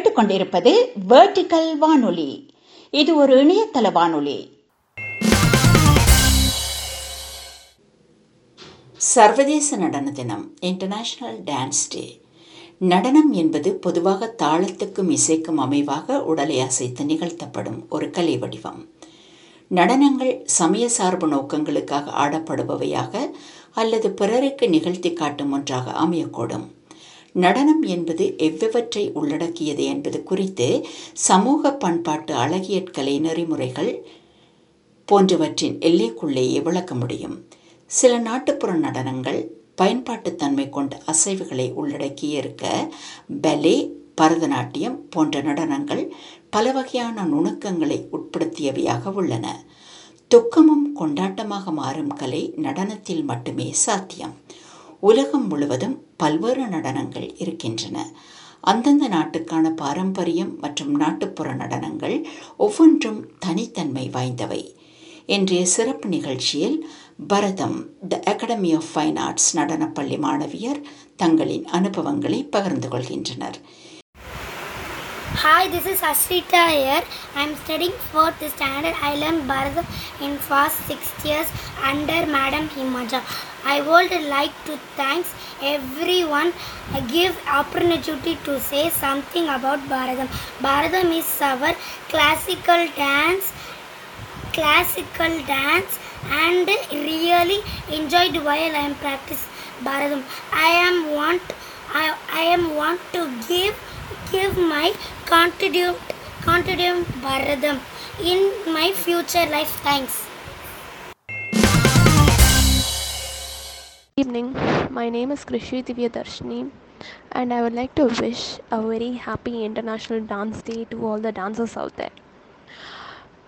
கேட்டுக்கொண்டிருப்பது வேர்டிக்கல் வானொலி. இது ஒரு இணையதள வானொலி. சர்வதேச நடன தினம் இன்டர்நேஷனல் டான்ஸ் டே நடனம் என்பது பொதுவாக தாளத்துக்கும் இசைக்கும் அமைவாக உடலை அசைத்து நிகழ்த்தப்படும் ஒரு கலை வடிவம். நடனங்கள் சமய சார்பு நோக்கங்களுக்காக ஆடப்படுபவையாக அல்லது பிறருக்கு நிகழ்த்தி காட்டும் ஒன்றாக அமையக்கூடும். நடனம் என்பது எவ்வவற்றை உள்ளடக்கியது என்பது குறித்து சமூக பண்பாட்டு அழகியற்கலை நெறிமுறைகள் போன்றவற்றின் எல்லைக்குள்ளேயே விளக்க முடியும். சில நாட்டுப்புற நடனங்கள் பயன்பாட்டுத்தன்மை கொண்ட அசைவுகளை உள்ளடக்கிய இருக்க பலே பரதநாட்டியம் போன்ற நடனங்கள் பல வகையான நுணுக்கங்களை உட்படுத்தியவையாக உள்ளன. துக்கமும் கொண்டாட்டமாக மாறும் கலை நடனத்தில் மட்டுமே சாத்தியம். உலகம் முழுவதும் பல்வேறு நடனங்கள் இருக்கின்றன. அந்தந்த நாட்டுக்கான பாரம்பரியம் மற்றும் நாட்டுப்புற நடனங்கள் ஒவ்வொன்றும் தனித்தன்மை வாய்ந்தவை. இன்றைய சிறப்பு நிகழ்ச்சியில் Bharatham the academy of fine arts நடனப்பள்ளி மாணவியர் தங்களின் அனுபவங்களை பகிர்ந்து கொள்கின்றனர். Hi, this is Ashrita here. I am studying 4th standard. I learned Bharatam in first 6 years under Madam Himaja. I would like to thank everyone give opportunity to say something about Bharatam. Bharatam is our classical dance classical dance and really enjoyed while I am practice Bharatam. I am want I, I am want to give give my contribute contribute Bharatam in my future life. Thanks. evening. My name is Krishi Divya Darshini, and I would like to wish a very happy International Dance Day to all the dancers out there.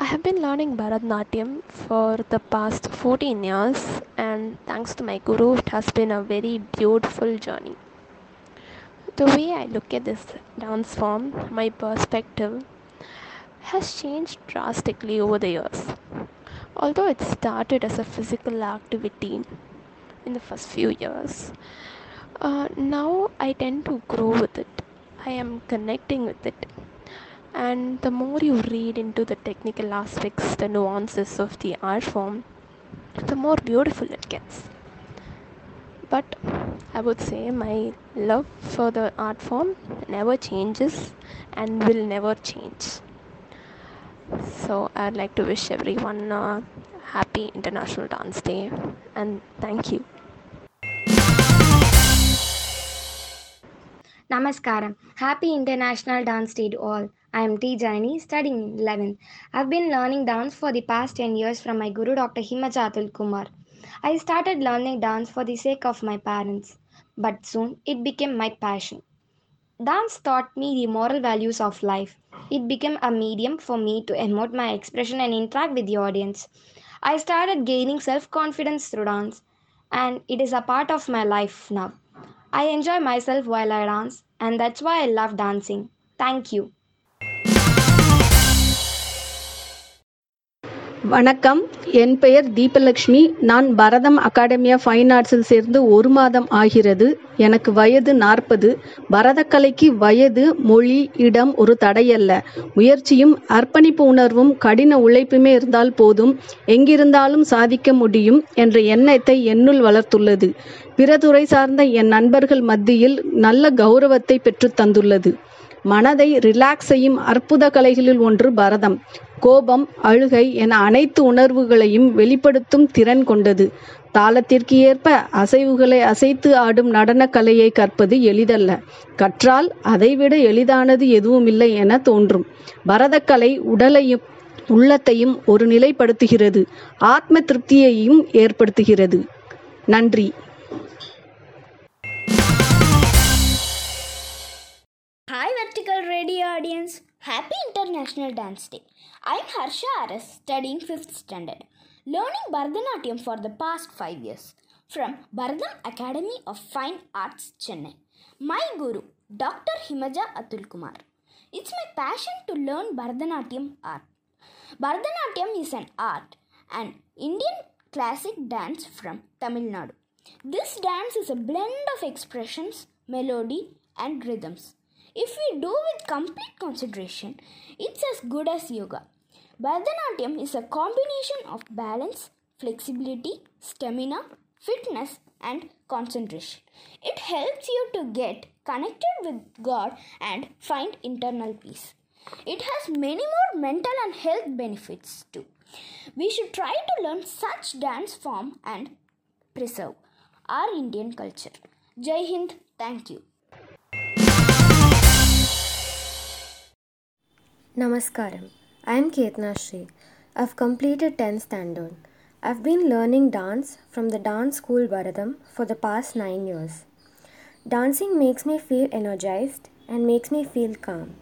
I have been learning Bharatanatyam for the past 14 years, and thanks to my guru, it has been a very beautiful journey. The way I look at this dance form, my perspective, has changed drastically over the years. Although it started as a physical activity in the first few years, uh, now I tend to grow with it. I am connecting with it. And the more you read into the technical aspects, the nuances of the art form, the more beautiful it gets. But I would say my love for the art form never changes and will never change. So I'd like to wish everyone a happy International Dance Day and thank you. Namaskaram. Happy International Dance Day to all. I am T. Jaini, studying in 11. I've been learning dance for the past 10 years from my guru Dr. Himaja Atul Kumar. I started learning dance for the sake of my parents, but soon it became my passion. Dance taught me the moral values of life. It became a medium for me to emote my expression and interact with the audience. I started gaining self confidence through dance, and it is a part of my life now. I enjoy myself while I dance, and that's why I love dancing. Thank you. வணக்கம். என் பெயர் தீபலட்சுமி நான் Bharatham academy of fine ஆர்ட்ஸில் சேர்ந்து ஒரு மாதம் ஆகிறது. எனக்கு வயது நாற்பது. பரதக்கலைக்கு வயது மொழி இடம் ஒரு தடையல்ல. முயற்சியும் அர்ப்பணிப்பு உணர்வும் கடின உழைப்புமே இருந்தால் போதும். எங்கிருந்தாலும் சாதிக்க முடியும் என்ற எண்ணத்தை என்னுள் வளர்த்துள்ளது. பிற துறை சார்ந்த என் நண்பர்கள் மத்தியில் நல்ல கௌரவத்தை பெற்றுத் தந்துள்ளது. மனதை ரிலாக்ஸ் செய்யும் அற்புத கலைகளில் ஒன்று பரதம். கோபம் அழுகை என அனைத்து உணர்வுகளையும் வெளிப்படுத்தும் திறன் கொண்டது. தாளத்திற்கு ஏற்ப அசைவுகளை அசைத்து ஆடும் நடன கலையை கற்பது எளிதல்ல. கற்றால் அதைவிட எளிதானது எதுவுமில்லை என தோன்றும். பரதக்கலை உடலையும் உள்ளத்தையும் ஒரு நிலைப்படுத்துகிறது. ஆத்ம திருப்தியையும் ஏற்படுத்துகிறது. நன்றி. Hi vertical radio audience Happy International Dance Day. I'm Harsha Aras, studying 5th standard, learning Bharatanatyam for the past 5 years from Bharatam Academy of Fine Arts, Chennai. My guru, Dr. Himaja Atul Kumar. It's my passion to learn Bharatanatyam art. Bharatanatyam is an art, an Indian classic dance from Tamil Nadu. This dance is a blend of expressions, melody, and rhythms. If we do with complete concentration, it's as good as yoga. Bharatanatyam is a combination of balance, flexibility, stamina, fitness, and concentration. It helps you to get connected with God and find internal peace. It has many more mental and health benefits too. We should try to learn such dance form and preserve our Indian culture. Jai Hind, thank you. Namaskaram. I am Ketna Shri. I've completed 10th standard. I've been learning dance from the dance school Bharatam for the past 9 years. Dancing makes me feel energized and makes me feel calm.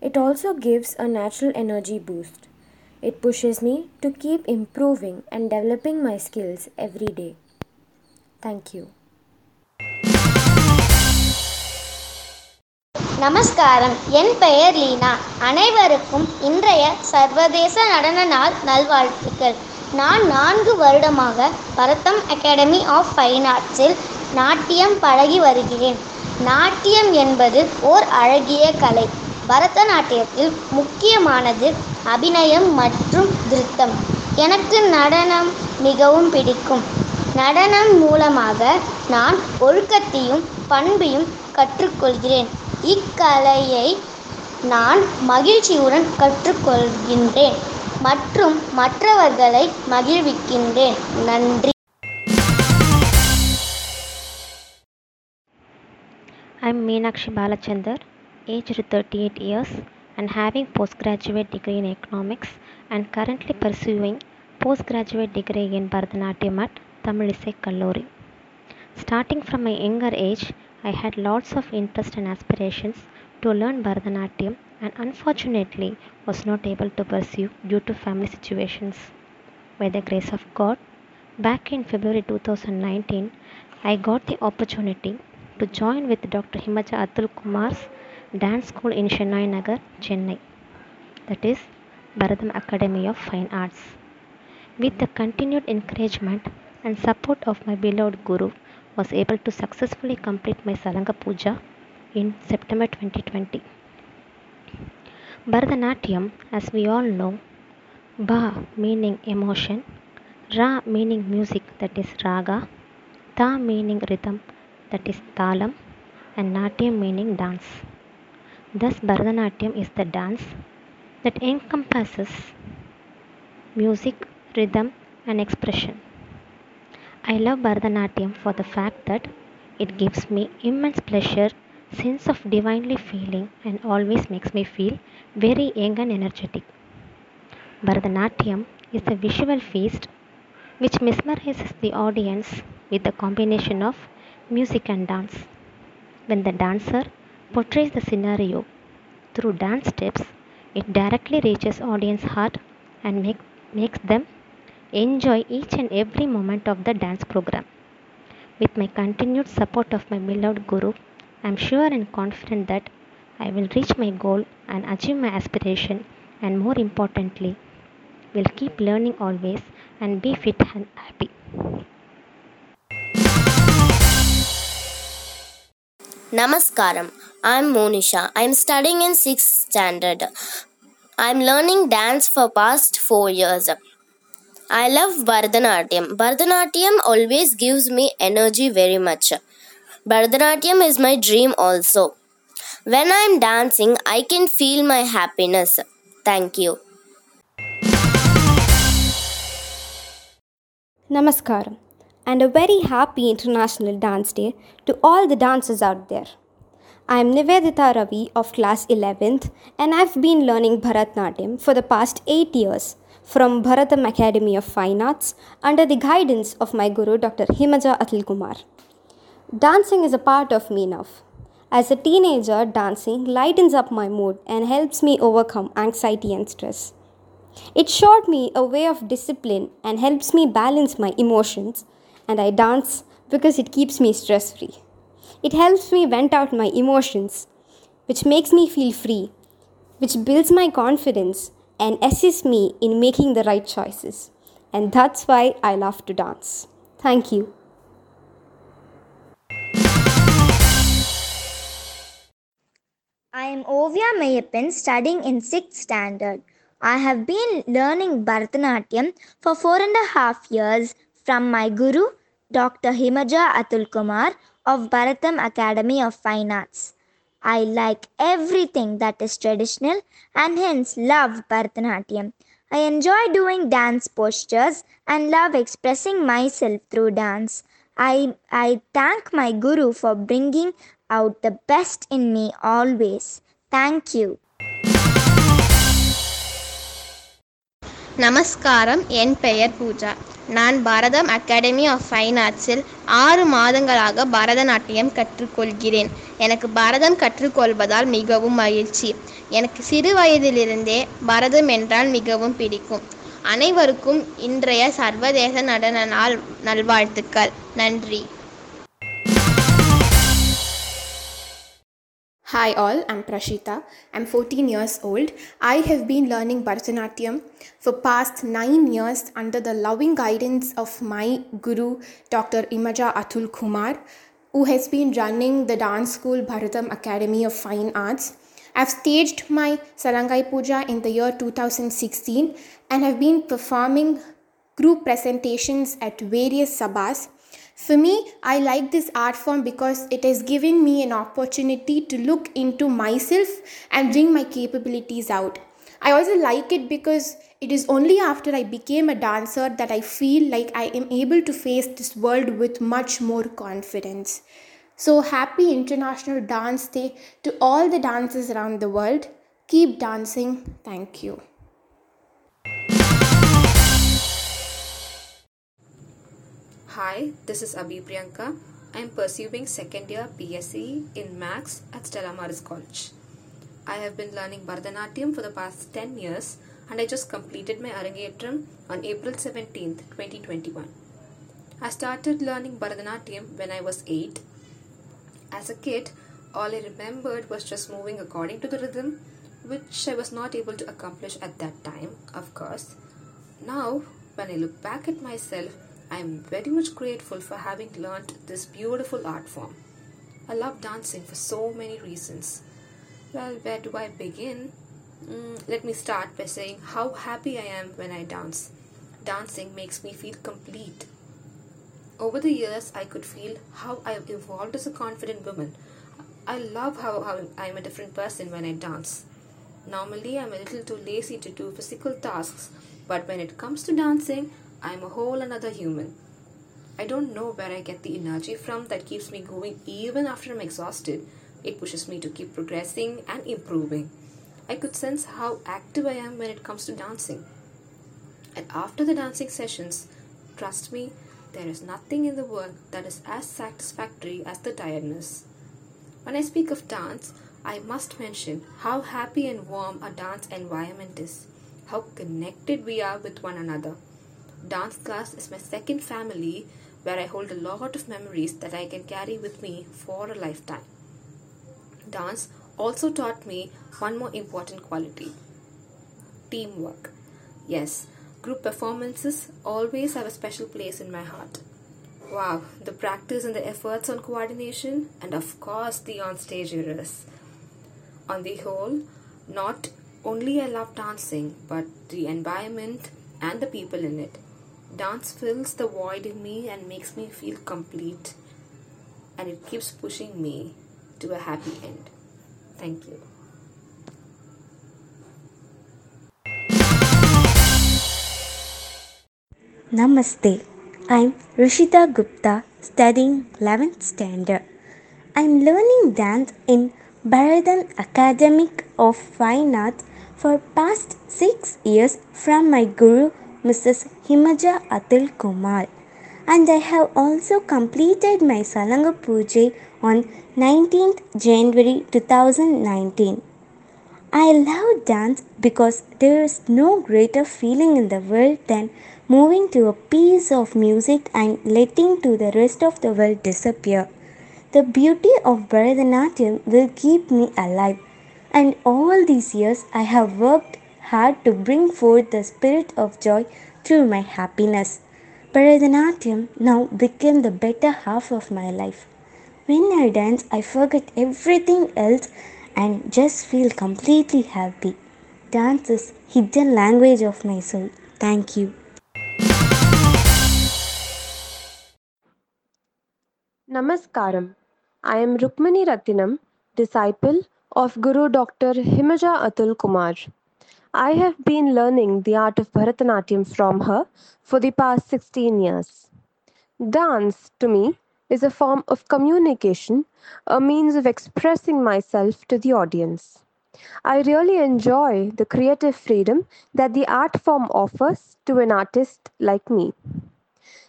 It also gives a natural energy boost. It pushes me to keep improving and developing my skills every day. Thank you. நமஸ்காரம். என் பெயர் லீனா. அனைவருக்கும் இன்றைய சர்வதேச நடன நாள் நல்வாழ்த்துக்கள். நான் நான்கு வருடமாக பரதம் அகாடமி ஆஃப் ஃபைன் ஆர்ட்ஸில் நாட்டியம் பழகி வருகிறேன். நாட்டியம் என்பது ஓர் அழகிய கலை. பரதநாட்டியத்தில் முக்கியமானது அபிநயம் மற்றும் திருத்தம் எனக்கு நடனம் மிகவும் பிடிக்கும். நடனம் மூலமாக நான் ஒழுக்கத்தையும் பண்பையும் கற்றுக்கொள்கிறேன். இக்கலையை நான் மகிழ்ச்சியுடன் கற்றுக்கொள்கின்றேன் மற்றும் மற்றவர்களை மகிழ்விக்கின்றேன் நன்றி I'm Meenakshi Balachandar, aged 38 years and having postgraduate degree in economics and currently pursuing postgraduate degree in Bharatanatyam at Tamilisai Kalluri. Starting from my younger age, I had lots of interest and aspirations to learn Bharatanatyam and unfortunately was not able to pursue due to family situations. By the grace of God, back in February 2019, I got the opportunity to join with Dr. Himaja Atul Kumar's dance school in Chennai Nagar, Chennai. That is Bharatam Academy of Fine Arts. With the continued encouragement and support of my beloved Guru, was able to successfully complete my Salanga Puja in September 2020. Bharatanatyam, as we all know, Ba meaning emotion, Ra meaning music that is Raga, Ta meaning rhythm that is Talam, and Natyam meaning dance. Thus, Bharatanatyam is the dance that encompasses music, rhythm, and expression. I love Bharatanatyam for the fact that it gives me immense pleasure, sense of divinely feeling, and always makes me feel very young and energetic. Bharatanatyam is a visual feast which mesmerizes the audience with the combination of music and dance. When the dancer portrays the scenario through dance steps, it directly reaches audience heart and make, makes them enjoy each and every moment of the dance program. With my continued support of my beloved Guru, I am sure and confident that I will reach my goal and achieve my aspiration, and more importantly, will keep learning always and be fit and happy. Namaskaram. I'm Monisha. I'm studying in 6th standard. I'm learning dance for past 4 years. I love Bharatanatyam. Bharatanatyam always gives me energy very much. Bharatanatyam is my dream also. When I'm dancing, I can feel my happiness. Thank you. Namaskaram and a very happy International Dance Day to all the dancers out there. I am Nivedita Ravi of class 11th and I've been learning Bharatanatyam for the past 8 years from Bharatam Academy of Fine Arts under the guidance of my guru Dr. Himaja Atul Kumar. Dancing is a part of me now. As a teenager, dancing lightens up my mood and helps me overcome anxiety and stress. It showed me a way of discipline and helps me balance my emotions, and I dance because it keeps me stress free. It helps me vent out my emotions, which makes me feel free, which builds my confidence and assist me in making the right choices. And that's why I love to dance. Thank you. I am Ovia Mayappan studying in 6th standard. I have been learning Bharatanatyam for four and a half years from my guru, Dr. Himaja Atul Kumar of Bharatam Academy of Fine Arts. I like everything that is traditional and hence love Bharatanatyam. I enjoy doing dance postures and love expressing myself through dance. I, I thank my guru for bringing out the best in me always. Thank you. நமஸ்காரம் என் பெயர் பூஜா நான் Bharatham academy of fine ஆர்ட்ஸில் ஆறு மாதங்களாக பரதநாட்டியம் கற்றுக்கொள்கிறேன். எனக்கு பரதம் கற்றுக்கொள்வதால் மிகவும் மகிழ்ச்சி. எனக்கு சிறு வயதிலிருந்தே பரதம் என்றால் மிகவும் பிடிக்கும். அனைவருக்கும் இன்றைய சர்வதேச நடன நாள் நல்வாழ்த்துக்கள். நன்றி. Hi all, I'm Prashita. I'm 14 years old. I have been learning Bharatanatyam for past 9 years under the loving guidance of my guru Dr. Himaja Atul Kumar who has been running the dance school Bharatam Academy of Fine Arts. I've staged my Salangai Puja in the year 2016 and have been performing group presentations at various sabhas for me, I like this art form because it has given me an opportunity to look into myself and bring my capabilities out. I also like it because it is only after I became a dancer that I feel like I am able to face this world with much more confidence. So, happy International Dance Day to all the dancers around the world. Keep dancing. Thank you. Hi, this is Abhi Priyanka. I am pursuing second year BSc in Maths at Stella Maris College. I have been learning Bharatanatyam for the past 10 years and I just completed my Arangetram on April 17, 2021. I started learning Bharatanatyam when I was 8. As a kid, all I remembered was just moving according to the rhythm, which I was not able to accomplish at that time, of course. Now, when I look back at myself, I am very much grateful for having learned this beautiful art form. I love dancing for so many reasons. Well, where do I begin? Mm, let me start by saying how happy I am when I dance. Dancing makes me feel complete. Over the years, I could feel how I have evolved as a confident woman. I love how, how I'm a different person when I dance. Normally, I'm a little too lazy to do physical tasks, but when it comes to dancing, I'm a whole another human. I don't know where I get the energy from that keeps me going even after I'm exhausted. It pushes me to keep progressing and improving. I could sense how active I am when it comes to dancing. And after the dancing sessions, trust me, there is nothing in the world that is as satisfactory as the tiredness. When I speak of dance, I must mention how happy and warm a dance environment is, how connected we are with one another. Dance class is my second family where I hold a lot of memories that I can carry with me for a lifetime. Dance also taught me one more important quality teamwork. Yes, group performances always have a special place in my heart. Wow, the practice and the efforts on coordination, and of course the on-stage errors. On the whole, not only I love dancing, but the environment and the people in it. Dance fills the void in me and makes me feel complete, and it keeps pushing me to a happy end. Thank you. Namaste. I'm Rishita Gupta studying 11th standard. I'm learning dance in Bharatam Academic of Fine Arts for past 6 years from my guru Mrs. Himaja Atul Kumar and I have also completed my Salanga Puja on 19th January 2019. I love dance because there is no greater feeling in the world than moving to a piece of music and letting to the rest of the world disappear. The beauty of Bharatanatyam will keep me alive, and all these years I have worked hard to bring forth the spirit of joy through my happiness. Bharatanatyam now became the better half of my life. When I dance, I forget everything else and just feel completely happy. Dance is hidden language of my soul. Thank you. Namaskaram. I am Rukmani Ratinam, disciple of Guru Dr. Himaja Atul Kumar. I have been learning the art of Bharatanatyam from her for the past 16 years. Dance, to me, is a form of communication, a means of expressing myself to the audience. I really enjoy the creative freedom that the art form offers to an artist like me.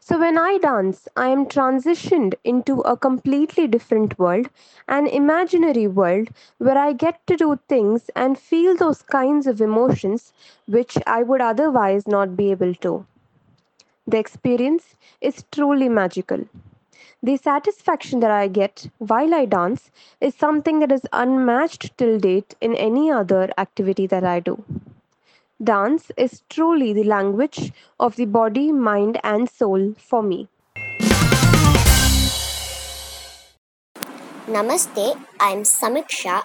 So, when I dance, I am transitioned into a completely different world, an imaginary world where I get to do things and feel those kinds of emotions which I would otherwise not be able to. The experience is truly magical. The satisfaction that I get while I dance is something that is unmatched till date in any other activity that I do. Dance is truly the language of the body, mind, and soul for me. Namaste, I'm Samiksha.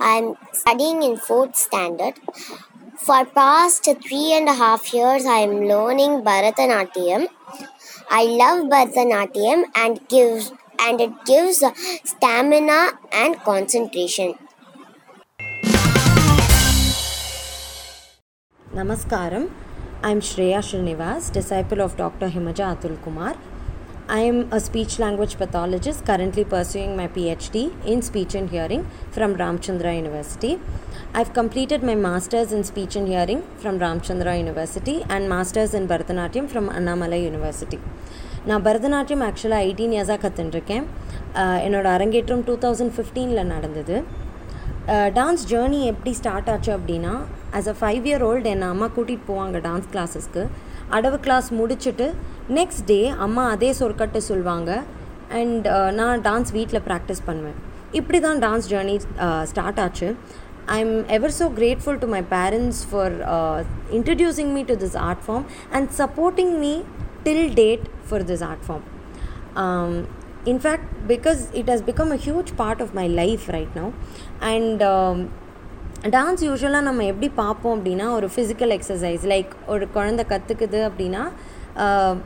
I'm studying in fourth standard. For past three and a half years, I am learning Bharatanatyam. I love Bharatanatyam and gives and it gives stamina and concentration. Namaskaram. I'm Shreya Srinivas, disciple of Dr. Himaja Atul Kumar. I am a speech language pathologist currently pursuing my PhD in speech and hearing from Ramchandra University. I've completed my masters in speech and hearing from Ramchandra University and masters in Bharatanatyam from Annamalai University. நான் பரதநாட்டியம் ஆக்சுவலாக eighteen இயர்ஸாக கற்றுட்டுருக்கேன் என்னோட அரங்கேற்றம் two thousand ஃபிஃப்டீனில் நடந்தது dance journey எப்படி start ஆச்சு அப்படின்னா as a five year old என்னை அம்மா கூட்டிகிட்டு போவாங்க டான்ஸ் கிளாஸஸ்க்கு அடவு கிளாஸ் முடிச்சுட்டு நெக்ஸ்ட் டே அம்மா அதே சொற்கட்டு சொல்லுவாங்க அண்ட் நான் டான்ஸ் வீட்டில் ப்ராக்டிஸ் பண்ணுவேன். இப்படி தான் டான்ஸ் ஜேர்னி ஸ்டார்ட் ஆச்சு. I am ever so grateful to my parents for introducing me to this art form and supporting me till date for this art form in fact because it has become a huge part of my life right life and dance யூஸ்வலாக நம்ம எப்படி பார்ப்போம் அப்படின்னா ஒரு physical exercise like ஒரு குழந்த கற்றுக்குது அப்படின்னா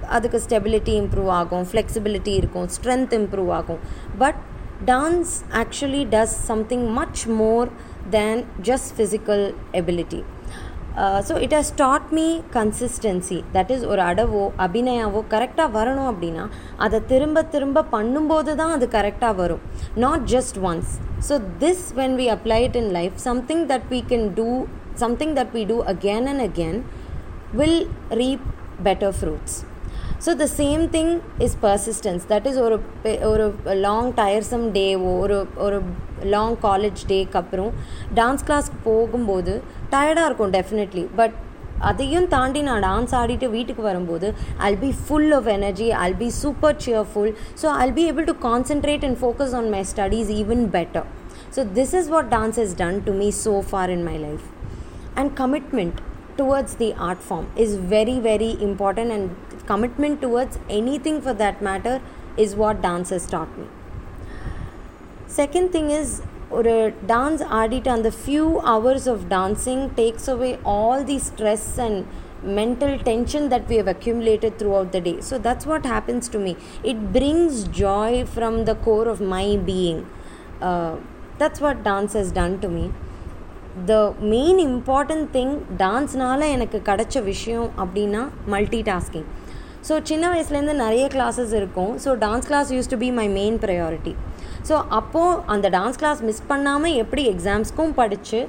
அதுக்கு ஸ்டெபிலிட்டி இம்ப்ரூவ் ஆகும் ஃப்ளெக்சிபிலிட்டி இருக்கும் ஸ்ட்ரென்த் இம்ப்ரூவ் ஆகும். But dance actually does something much more than just physical ability so it has taught me consistency that is ஒரு அடவோ அபிநயாவோ கரெக்டாக வரணும் அப்படின்னா அதை திரும்ப திரும்ப பண்ணும்போது தான் அது கரெக்டாக வரும் not just once so this when we apply it in life something that we can do something that we do again and again will reap better fruits so the same thing is persistence that is ஒரு ஒரு long டயர்சம் டேவோ ஒரு ஒரு long college டேக்கு அப்புறம் dance கிளாஸ்க்கு போகும்போது டயர்டாக இருக்கும் definitely but அதையும் தாண்டி நான் டான்ஸ் ஆடிட்டு வீட்டுக்கு வரும்போது I'll be full of energy I'll be super cheerful so I'll be able to concentrate and focus on my studies even better so this is what dance is done to me so for in my life and commitment towards the art form is very very important and commitment towards anything for that matter is what dance has taught me second thing is ஒரு dance ஆடிட்டு அந்த few hours of dancing takes away all the stress and mental tension that we have accumulated throughout the day. So that's what happens to me. It brings joy from the core of my being. Uh, that's what dance has done to me. The main important thing டான்ஸ்னால எனக்கு கிடச்ச விஷயம் அப்படின்னா multi tasking so சின்ன வயசுலேருந்து நிறைய classes இருக்கும். So dance class used to be my main priority so அப்போது அந்த டான்ஸ் கிளாஸ் மிஸ் பண்ணாமல் எப்படி எக்ஸாம்ஸ்க்கும் படித்து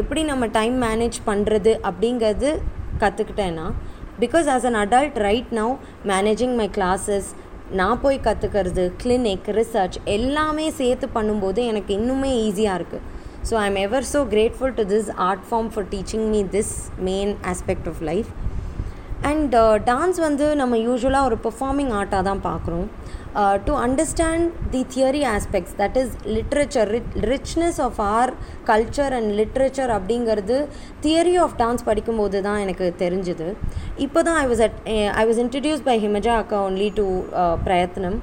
எப்படி நம்ம டைம் மேனேஜ் பண்ணுறது அப்படிங்கிறது கற்றுக்கிட்டேன்னா because as an adult right now managing my classes நான் போய் கற்றுக்கிறது கிளினிக் ரிசர்ச் எல்லாமே சேர்த்து பண்ணும்போது எனக்கு இன்னுமே ஈஸியாக இருக்குது so I am ever so grateful to this art form for teaching me this main aspect of life and dance வந்து நம்ம யூஸ்வலாக ஒரு பெர்ஃபார்மிங் ஆர்ட்டாக தான் பார்க்குறோம் to understand the theory aspects that is literature richness of our culture and literature அப்படிங்கிறது theory of dance படிக்கும்போது தான் எனக்கு தெரிஞ்சுது. இப்போ தான் I was at I was introduce by Himaja அக்கா only to Prayatnam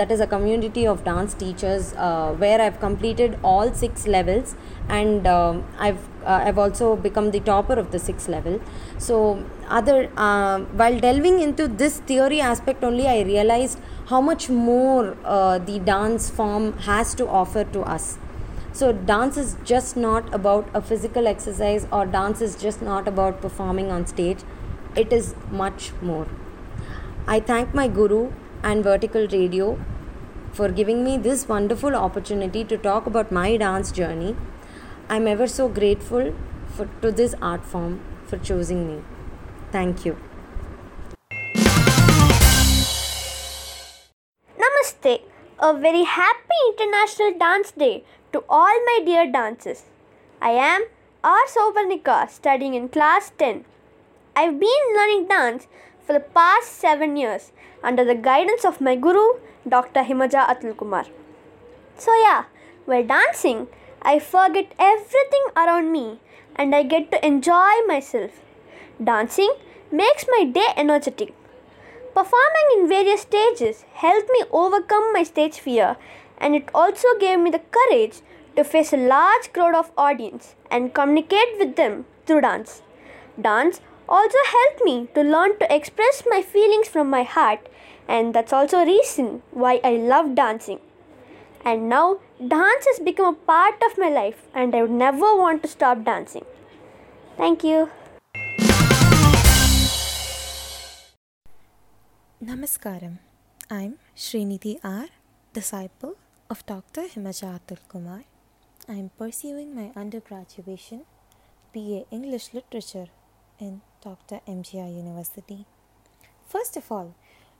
that is a community of dance teachers where I've completed all six levels and I've uh, I've also become the topper of the sixth level. So other uh, while delving into this theory aspect only, I realized how much more uh, the dance form has to offer to us. So dance is just not about a physical exercise, or dance is just not about performing on stage. It is much more. I thank my guru and Vertical Radio for giving me this wonderful opportunity to talk about my dance journey. I'm ever so grateful for, to this art form for choosing me. Thank you. Namaste. A very happy International Dance Day to all my dear dancers. I am R. Sobarnika studying in class 10. I've been learning dance for the past 7 years under the guidance of my guru Dr. Himaja Atul Kumar. So yeah, while dancing, I forget everything around me and I get to enjoy myself. Dancing makes my day energetic. Performing in various stages helped me overcome my stage fear and it also gave me the courage to face a large crowd of audience and communicate with them through dance. Dance also helped me to learn to express my feelings from my heart and that's also a reason why I love dancing. And now dance has become a part of my life and I would never want to stop dancing. Thank you. Namaskaram. I'm Srinidhi R, disciple of Dr. Himaja Atul Kumar. I'm pursuing my undergraduation BA English Literature in Dr. MGR University. First of all,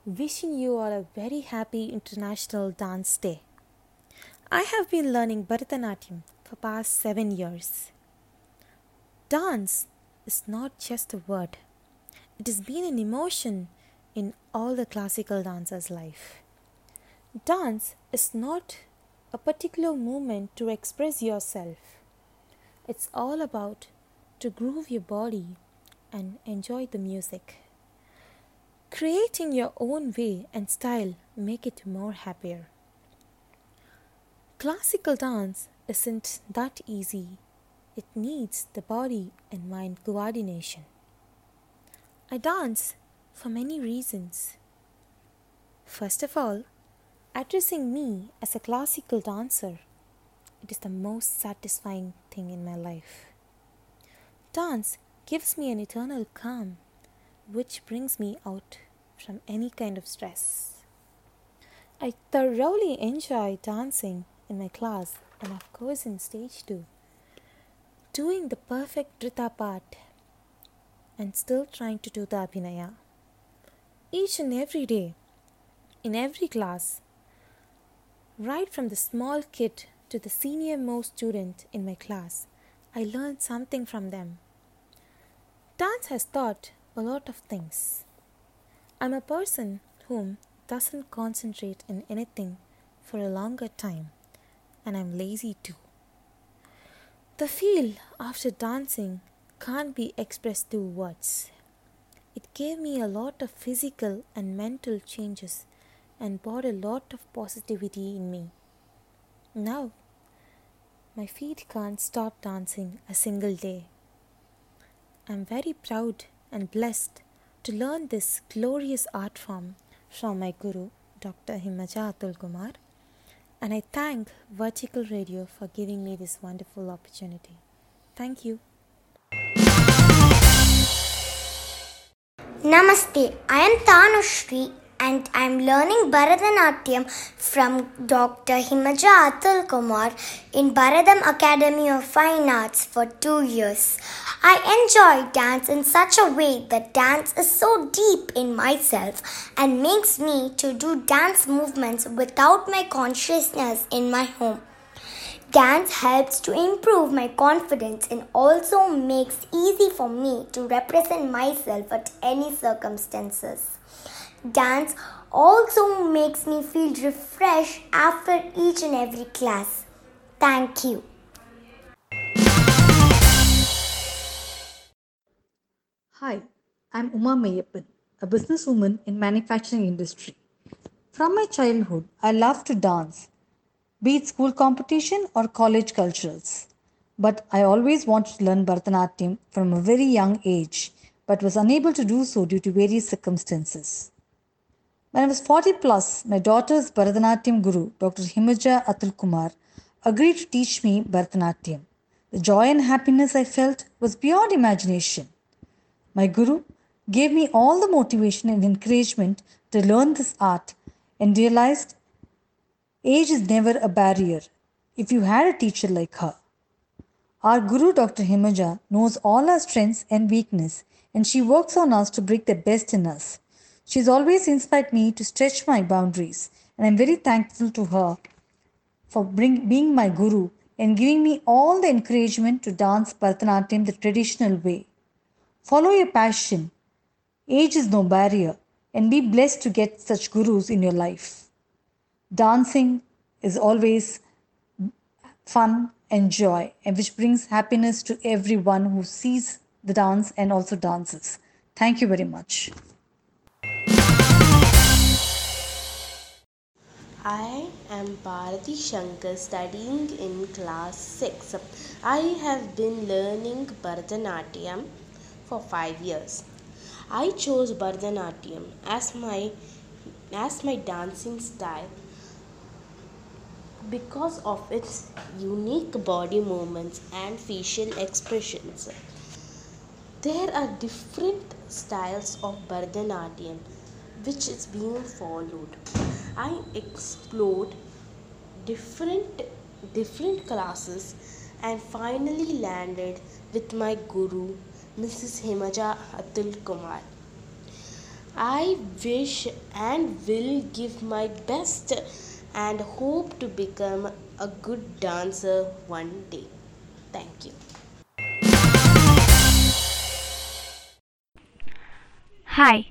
wishing you all a very happy International Dance Day. I have been learning Bharatanatyam for past 7 years. Dance is not just a word. It has been an emotion in all the classical dancers' life. Dance is not a particular movement to express yourself. It's all about to groove your body and enjoy the music. Creating your own way and style make it more happier. Classical dance isn't that easy. It needs the body and mind coordination. I dance for many reasons. First of all, addressing me as a classical dancer, it is the most satisfying thing in my life. Dance gives me an eternal calm, which brings me out from any kind of stress. I thoroughly enjoy dancing in my class and, of course, in stage 2 Doing the perfect Drita part and still trying to do the Abhinaya. Each and every day, in every class, right from the small kid to the senior most student in my class, I learned something from them. Dance has taught a lot of things. I'm a person whom doesn't concentrate in anything for a longer time, and I'm lazy too. The feel after dancing can't be expressed through words. It gave me a lot of physical and mental changes and brought a lot of positivity in me. Now, my feet can't stop dancing a single day. I'm very proud and blessed to learn this glorious art form from my guru, Dr. Himaja Atul Kumar, and I thank Vertical Radio for giving me this wonderful opportunity. Thank you. Namaste, I am Tanushri and I am learning Bharatanatyam from Dr. Himaja Atul Kumar in Bharatam Academy of Fine Arts for two years. I enjoy dance in such a way that dance is so deep in myself and makes me to do dance movements without my consciousness in my home. Dance helps to improve my confidence and also makes easy for me to represent myself at any circumstances. Dance also makes me feel refreshed after each and every class. Thank you. Hi, I'm Uma Mayappan, a businesswoman in manufacturing industry. From my childhood, I loved to dance, be it school competition or college culturals. But I always wanted to learn Bharatanatyam from a very young age, but was unable to do so due to various circumstances. When I was 40 plus, my daughter's Bharatanatyam guru, Dr. Himaja Atul Kumar, agreed to teach me Bharatanatyam. The joy and happiness I felt was beyond imagination. My guru gave me all the motivation and encouragement to learn this art and realized age is never a barrier if you had a teacher like her. Our guru, Dr. Himaja, knows all our strengths and weakness, and she works on us to bring the best in us. She's always inspired me to stretch my boundaries, and I'm very thankful to her for bring, being my guru and giving me all the encouragement to dance Bharatanatyam the traditional way. Follow your passion. Age is no barrier, and be blessed to get such gurus in your life. Dancing is always fun and joy, and which brings happiness to everyone who sees the dance and also dances. Thank you very much. I am Bharati Shankar studying in class 6. I have been learning Bharatanatyam for 5 years. I chose Bharatanatyam as my as my dancing style because of its unique body movements and facial expressions. There are different styles of Bharatanatyam which is being followed. I explored different different classes and finally landed with my guru Mrs. Himaja Atul Kumar. I wish and will give my best and hope to become a good dancer one day. Thank you. Hi,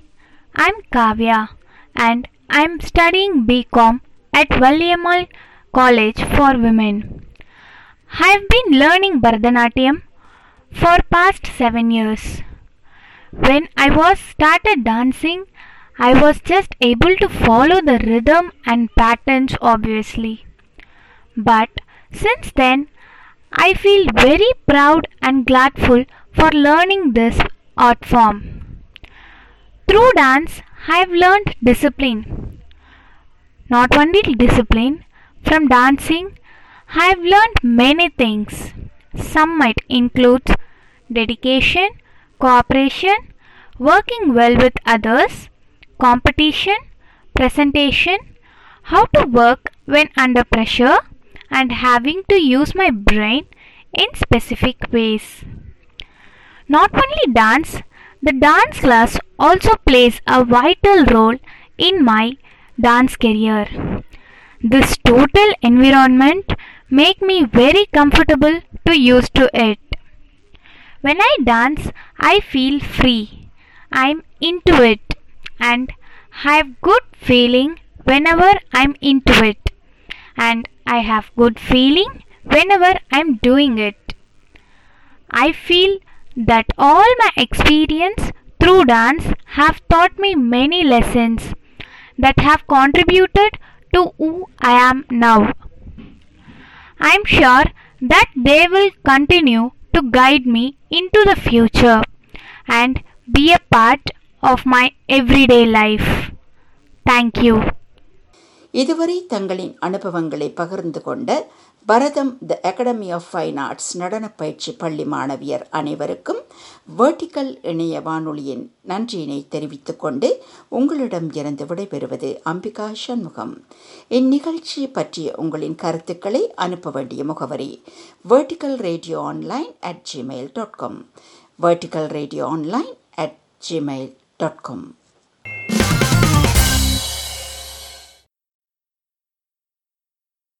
I'm Kavya and I'm studying BCom at Valliammal College for Women. I've been learning Bharatanatyam for past 7 years. When I was started dancing, I was just able to follow the rhythm and patterns obviously. But since then, I feel very proud and grateful for learning this art form. Through dance, I have learned discipline. Not only discipline, from dancing, I have learned many things. Some might include dedication, cooperation, working well with others, competition, presentation, how to work when under pressure, and having to use my brain in specific ways. Not only dance, the dance class also plays a vital role in my dance career. This total environment make me very comfortable to use to it. When I dance, I feel free. I'm into it and have good feeling whenever I'm into it. And I have good feeling whenever I'm doing it. I feel that all my experience through dance have taught me many lessons that have contributed to who I am now. I am sure that they will continue to guide me into the future and be a part of my everyday life. Thank you. இதுவரை தங்களின் அனுபவங்களை பகிர்ந்து கொண்ட Bharatham the academy of fine arts நடனப் பயிற்சி பள்ளி மாணவியர் அனைவருக்கும் வேர்டிக்கல் இணைய வானொலியின் நன்றியினை தெரிவித்துக் கொண்டு உங்களிடம் இருந்து விடைபெறுவது அம்பிகா சண்முகம். இந்நிகழ்ச்சி பற்றிய உங்களின் கருத்துக்களை அனுப்ப வேண்டிய முகவரி vertical radio online at Gmail dot com. Vertical radio online at Gmail dot com.